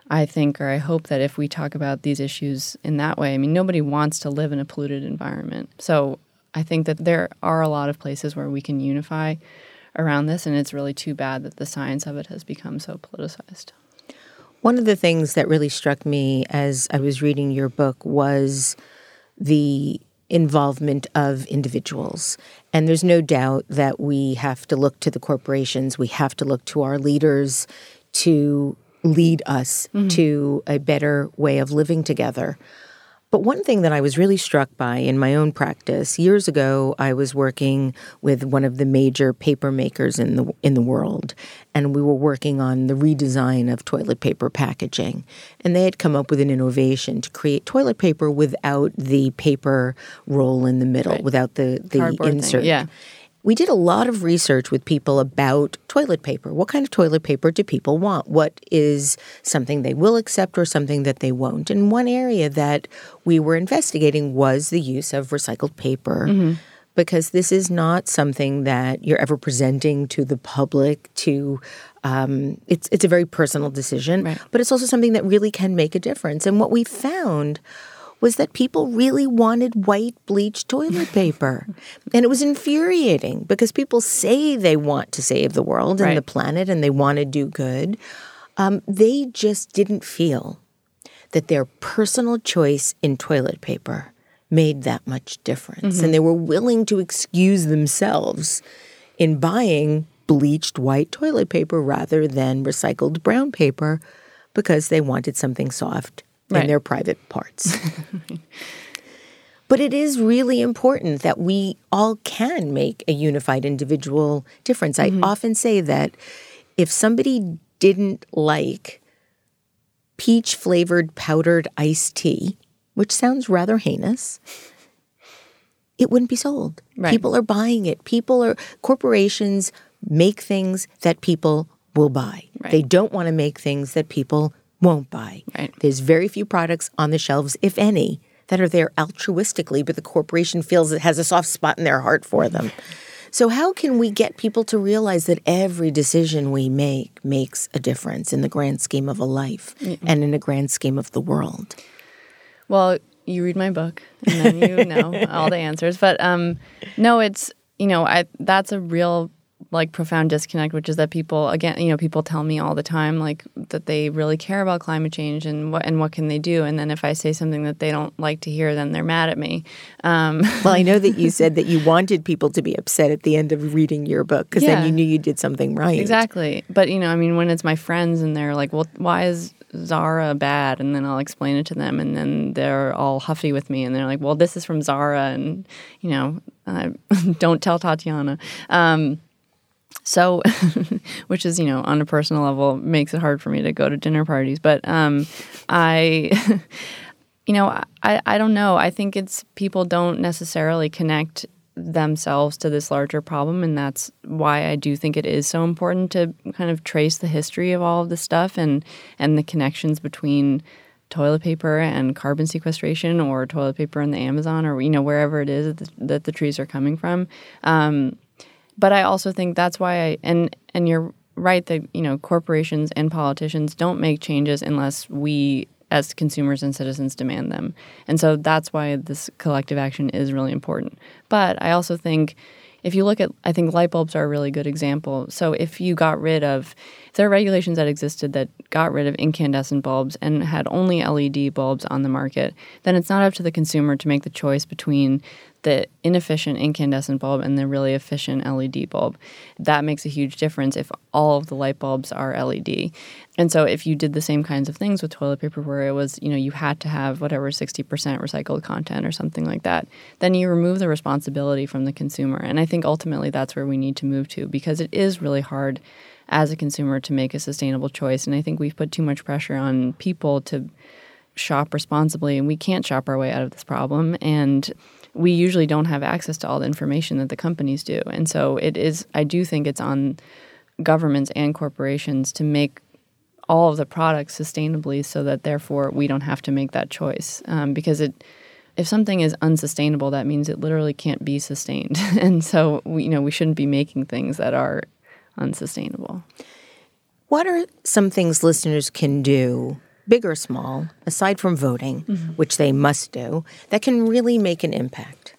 I think, or I hope that if we talk about these issues in that way, I mean, nobody wants to live in a polluted environment. So I think that there are a lot of places where we can unify around this, and it's really too bad that the science of it has become so politicized. One of the things that really struck me as I was reading your book was the involvement of individuals. And there's no doubt that we have to look to the corporations, we have to look to our leaders to lead us mm-hmm. to a better way of living together. But one thing that I was really struck by in my own practice years ago, I was working with one of the major paper makers in the in the world, and we were working on the redesign of toilet paper packaging. And they had come up with an innovation to create toilet paper without the paper roll in the middle, right. without the the Cardboard insert. Thing. Yeah we did a lot of research with people about toilet paper. What kind of toilet paper do people want? What is something they will accept or something that they won't? And one area that we were investigating was the use of recycled paper. Mm-hmm. Because this is not something that you're ever presenting to the public. To um, it's it's a very personal decision, right. but it's also something that really can make a difference. And what we found was that people really wanted white bleached toilet paper. and it was infuriating because people say they want to save the world and right. the planet and they want to do good. Um, they just didn't feel that their personal choice in toilet paper made that much difference. Mm-hmm. And they were willing to excuse themselves in buying bleached white toilet paper rather than recycled brown paper because they wanted something soft right. in their private parts. but it is really important that we all can make a unified individual difference. Mm-hmm. I often say that if somebody didn't like peach flavored powdered iced tea, which sounds rather heinous, it wouldn't be sold. Right. People are buying it. People are, corporations make things that people will buy. Right. They don't want to make things that people won't buy. Right. There's very few products on the shelves, if any, that are there altruistically, but the corporation feels it has a soft spot in their heart for them. So, how can we get people to realize that every decision we make makes a difference in the grand scheme of a life mm-hmm. and in the grand scheme of the world? Well, you read my book and then you know all the answers. But um, no, it's, you know, I, that's a real like profound disconnect, which is that people again, you know, people tell me all the time like that they really care about climate change and what and what can they do, and then if I say something that they don't like to hear, then they're mad at me. Um, well, I know that you said that you wanted people to be upset at the end of reading your book because yeah, then you knew you did something right. Exactly, but you know, I mean, when it's my friends and they're like, "Well, why is Zara bad?" and then I'll explain it to them, and then they're all huffy with me, and they're like, "Well, this is from Zara," and you know, uh, don't tell Tatiana. Um, so, which is, you know, on a personal level, makes it hard for me to go to dinner parties. But um, I, you know, I, I don't know. I think it's people don't necessarily connect themselves to this larger problem. And that's why I do think it is so important to kind of trace the history of all of this stuff and, and the connections between toilet paper and carbon sequestration or toilet paper in the Amazon or, you know, wherever it is that the, that the trees are coming from. Um, but I also think that's why I and and you're right that you know corporations and politicians don't make changes unless we as consumers and citizens demand them. And so that's why this collective action is really important. But I also think if you look at I think light bulbs are a really good example. So if you got rid of there are regulations that existed that got rid of incandescent bulbs and had only LED bulbs on the market, then it's not up to the consumer to make the choice between the inefficient incandescent bulb and the really efficient LED bulb. That makes a huge difference if all of the light bulbs are LED. And so if you did the same kinds of things with toilet paper where it was, you know, you had to have whatever 60% recycled content or something like that, then you remove the responsibility from the consumer. And I think ultimately that's where we need to move to because it is really hard as a consumer to make a sustainable choice. And I think we've put too much pressure on people to shop responsibly and we can't shop our way out of this problem. And we usually don't have access to all the information that the companies do. And so it is, I do think it's on governments and corporations to make all of the products sustainably so that therefore we don't have to make that choice. Um, because it, if something is unsustainable, that means it literally can't be sustained. and so, we, you know, we shouldn't be making things that are unsustainable. What are some things listeners can do big or small, aside from voting, mm-hmm. which they must do, that can really make an impact?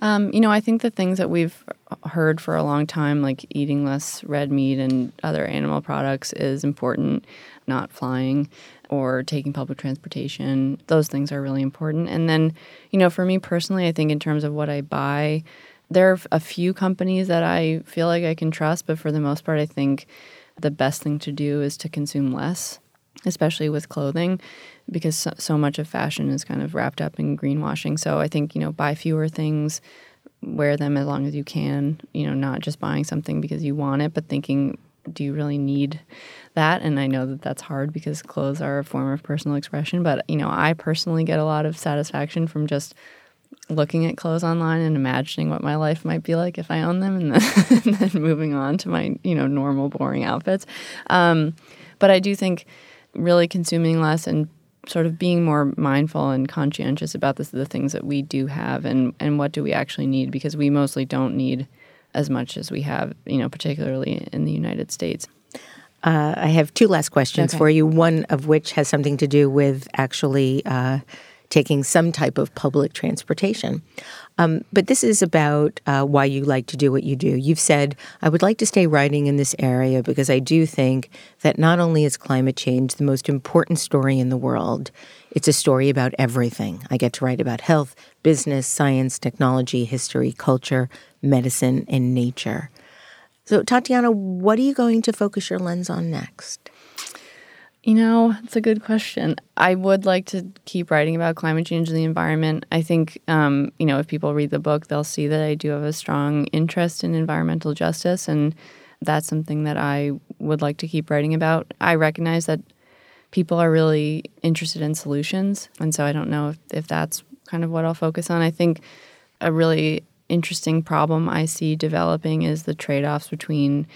Um, you know, I think the things that we've heard for a long time, like eating less red meat and other animal products, is important. Not flying or taking public transportation, those things are really important. And then, you know, for me personally, I think in terms of what I buy, there are a few companies that I feel like I can trust, but for the most part, I think the best thing to do is to consume less especially with clothing, because so, so, much of fashion is kind of wrapped up in greenwashing. So I think, you know, buy fewer things, wear them as long as you can, you know, not just buying something because you want it, but thinking, do you really need that? And I know that that's hard because clothes are a form of personal expression, but, you know, I personally get a lot of satisfaction from just looking at clothes online and imagining what my life might be like if I own them and then, and then moving on to my, you know, normal, boring outfits. Um, but I do think really consuming less and sort of being more mindful and conscientious about this, the things that we do have and, and what do we actually need because we mostly don't need as much as we have, you know, particularly in the United States. Uh, I have two last questions okay. for you, one of which has something to do with actually uh, taking some type of public transportation. Um, but this is about uh, why you like to do what you do. You've said, I would like to stay writing in this area because I do think that not only is climate change the most important story in the world, it's a story about everything. I get to write about health, business, science, technology, history, culture, medicine, and nature. So, Tatiana, what are you going to focus your lens on next? You know, it's a good question. I would like to keep writing about climate change and the environment. I think, um, you know, if people read the book, they'll see that I do have a strong interest in environmental justice, and that's something that I would like to keep writing about. I recognize that people are really interested in solutions, and so I don't know if, if that's kind of what I'll focus on. I think a really interesting problem I see developing is the trade offs between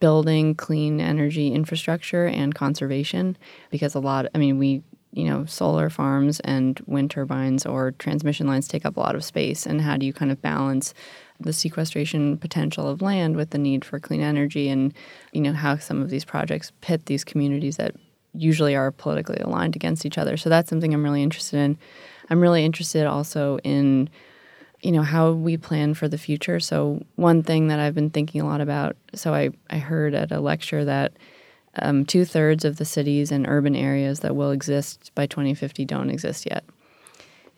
building clean energy infrastructure and conservation because a lot i mean we you know solar farms and wind turbines or transmission lines take up a lot of space. And how do you kind of balance the sequestration potential of land with the need for clean energy? And you know how some of these projects pit these communities that usually are politically aligned against each other. So that's something i'm really interested in. I'm really interested also in you know how we plan for the future. So one thing that i've been thinking a lot about so i, I heard at a lecture that um, two-thirds of the cities and urban areas that will exist by 2050 don't exist yet.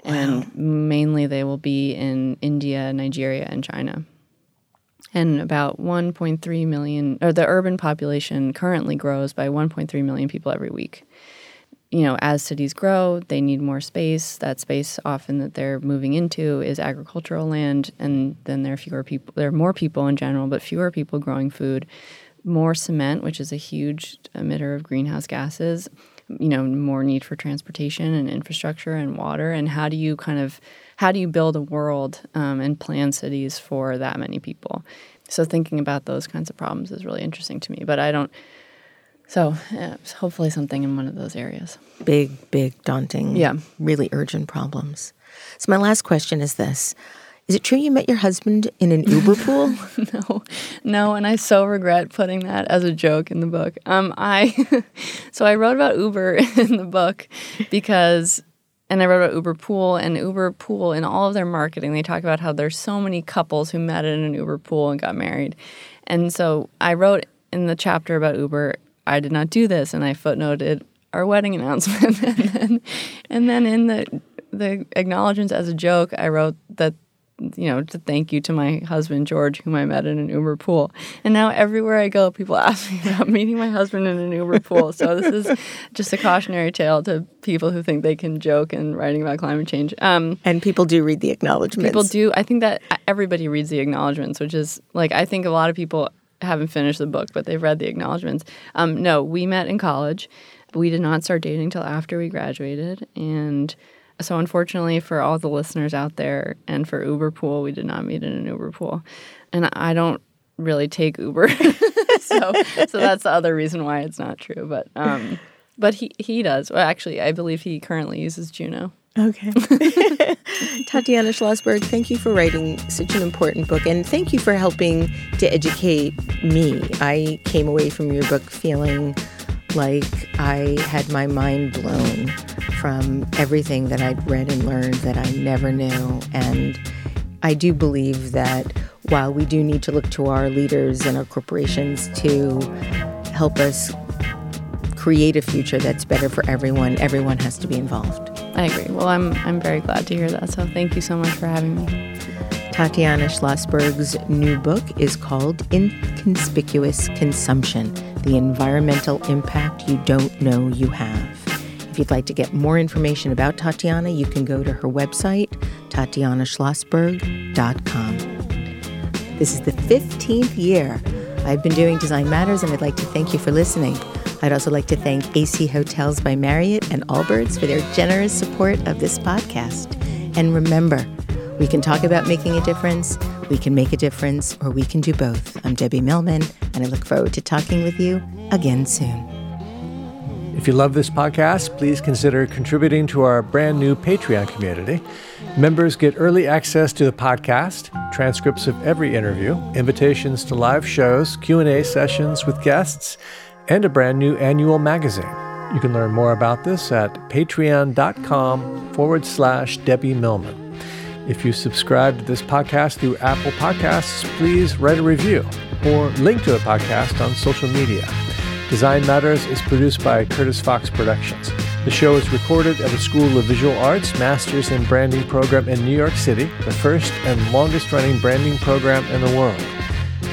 Wow. and mainly they will be in india nigeria and china. And about 1.3 million or the urban population currently grows by 1.3 million people every week you know, as cities grow, they need more space. That space often that they're moving into is agricultural land, and then there are fewer people. There are more people in general, but fewer people growing food. More cement, which is a huge emitter of greenhouse gases. You know, more need for transportation and infrastructure and water. And how do you kind of how do you build a world um, and plan cities for that many people? So thinking about those kinds of problems is really interesting to me. But I don't so yeah, hopefully something in one of those areas. Big, big, daunting, Yeah. really urgent problems. So my last question is this. Is it true you met your husband in an Uber pool? no, no, and I so regret putting that as a joke in the book. Um, I so I wrote about Uber in the book because, and I wrote about Uber Pool and Uber Pool in all of their marketing. They talk about how there's so many couples who met in an Uber pool and got married, and so I wrote in the chapter about Uber. I did not do this, and I footnoted our wedding announcement, and then, and then in the the acknowledgments as a joke, I wrote that you know, to thank you to my husband George, whom I met in an Uber pool. And now everywhere I go, people ask me about meeting my husband in an Uber pool. So this is just a cautionary tale to people who think they can joke in writing about climate change. Um, and people do read the acknowledgments. people do. I think that everybody reads the acknowledgments, which is like I think a lot of people haven't finished the book, but they've read the acknowledgments. Um, no, we met in college. We did not start dating till after we graduated, and so unfortunately for all the listeners out there and for Uber Pool, we did not meet in an Uber pool, and I don't really take Uber, so so that's the other reason why it's not true. But um, but he he does. Well, actually, I believe he currently uses Juno. Okay. Tatiana Schlossberg, thank you for writing such an important book and thank you for helping to educate me. I came away from your book feeling like I had my mind blown from everything that I'd read and learned that I never knew. And I do believe that while we do need to look to our leaders and our corporations to help us create a future that's better for everyone, everyone has to be involved. I agree. Well, I'm I'm very glad to hear that. So thank you so much for having me. Tatiana Schlossberg's new book is called Inconspicuous Consumption The Environmental Impact You Don't Know You Have. If you'd like to get more information about Tatiana, you can go to her website, tatianaschlossberg.com. This is the 15th year I've been doing Design Matters, and I'd like to thank you for listening. I'd also like to thank AC Hotels by Marriott and Allbirds for their generous support of this podcast. And remember, we can talk about making a difference, we can make a difference, or we can do both. I'm Debbie Millman, and I look forward to talking with you again soon. If you love this podcast, please consider contributing to our brand new Patreon community. Members get early access to the podcast, transcripts of every interview, invitations to live shows, Q&A sessions with guests, and a brand new annual magazine. You can learn more about this at patreon.com forward slash Debbie Millman. If you subscribe to this podcast through Apple Podcasts, please write a review or link to the podcast on social media. Design Matters is produced by Curtis Fox Productions. The show is recorded at the School of Visual Arts Masters in Branding program in New York City, the first and longest running branding program in the world.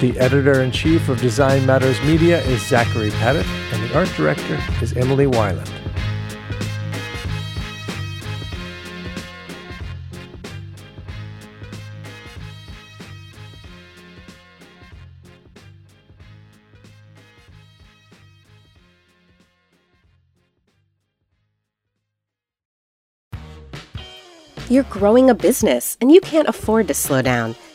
The editor in chief of Design Matters Media is Zachary Pettit, and the art director is Emily Weiland. You're growing a business and you can't afford to slow down.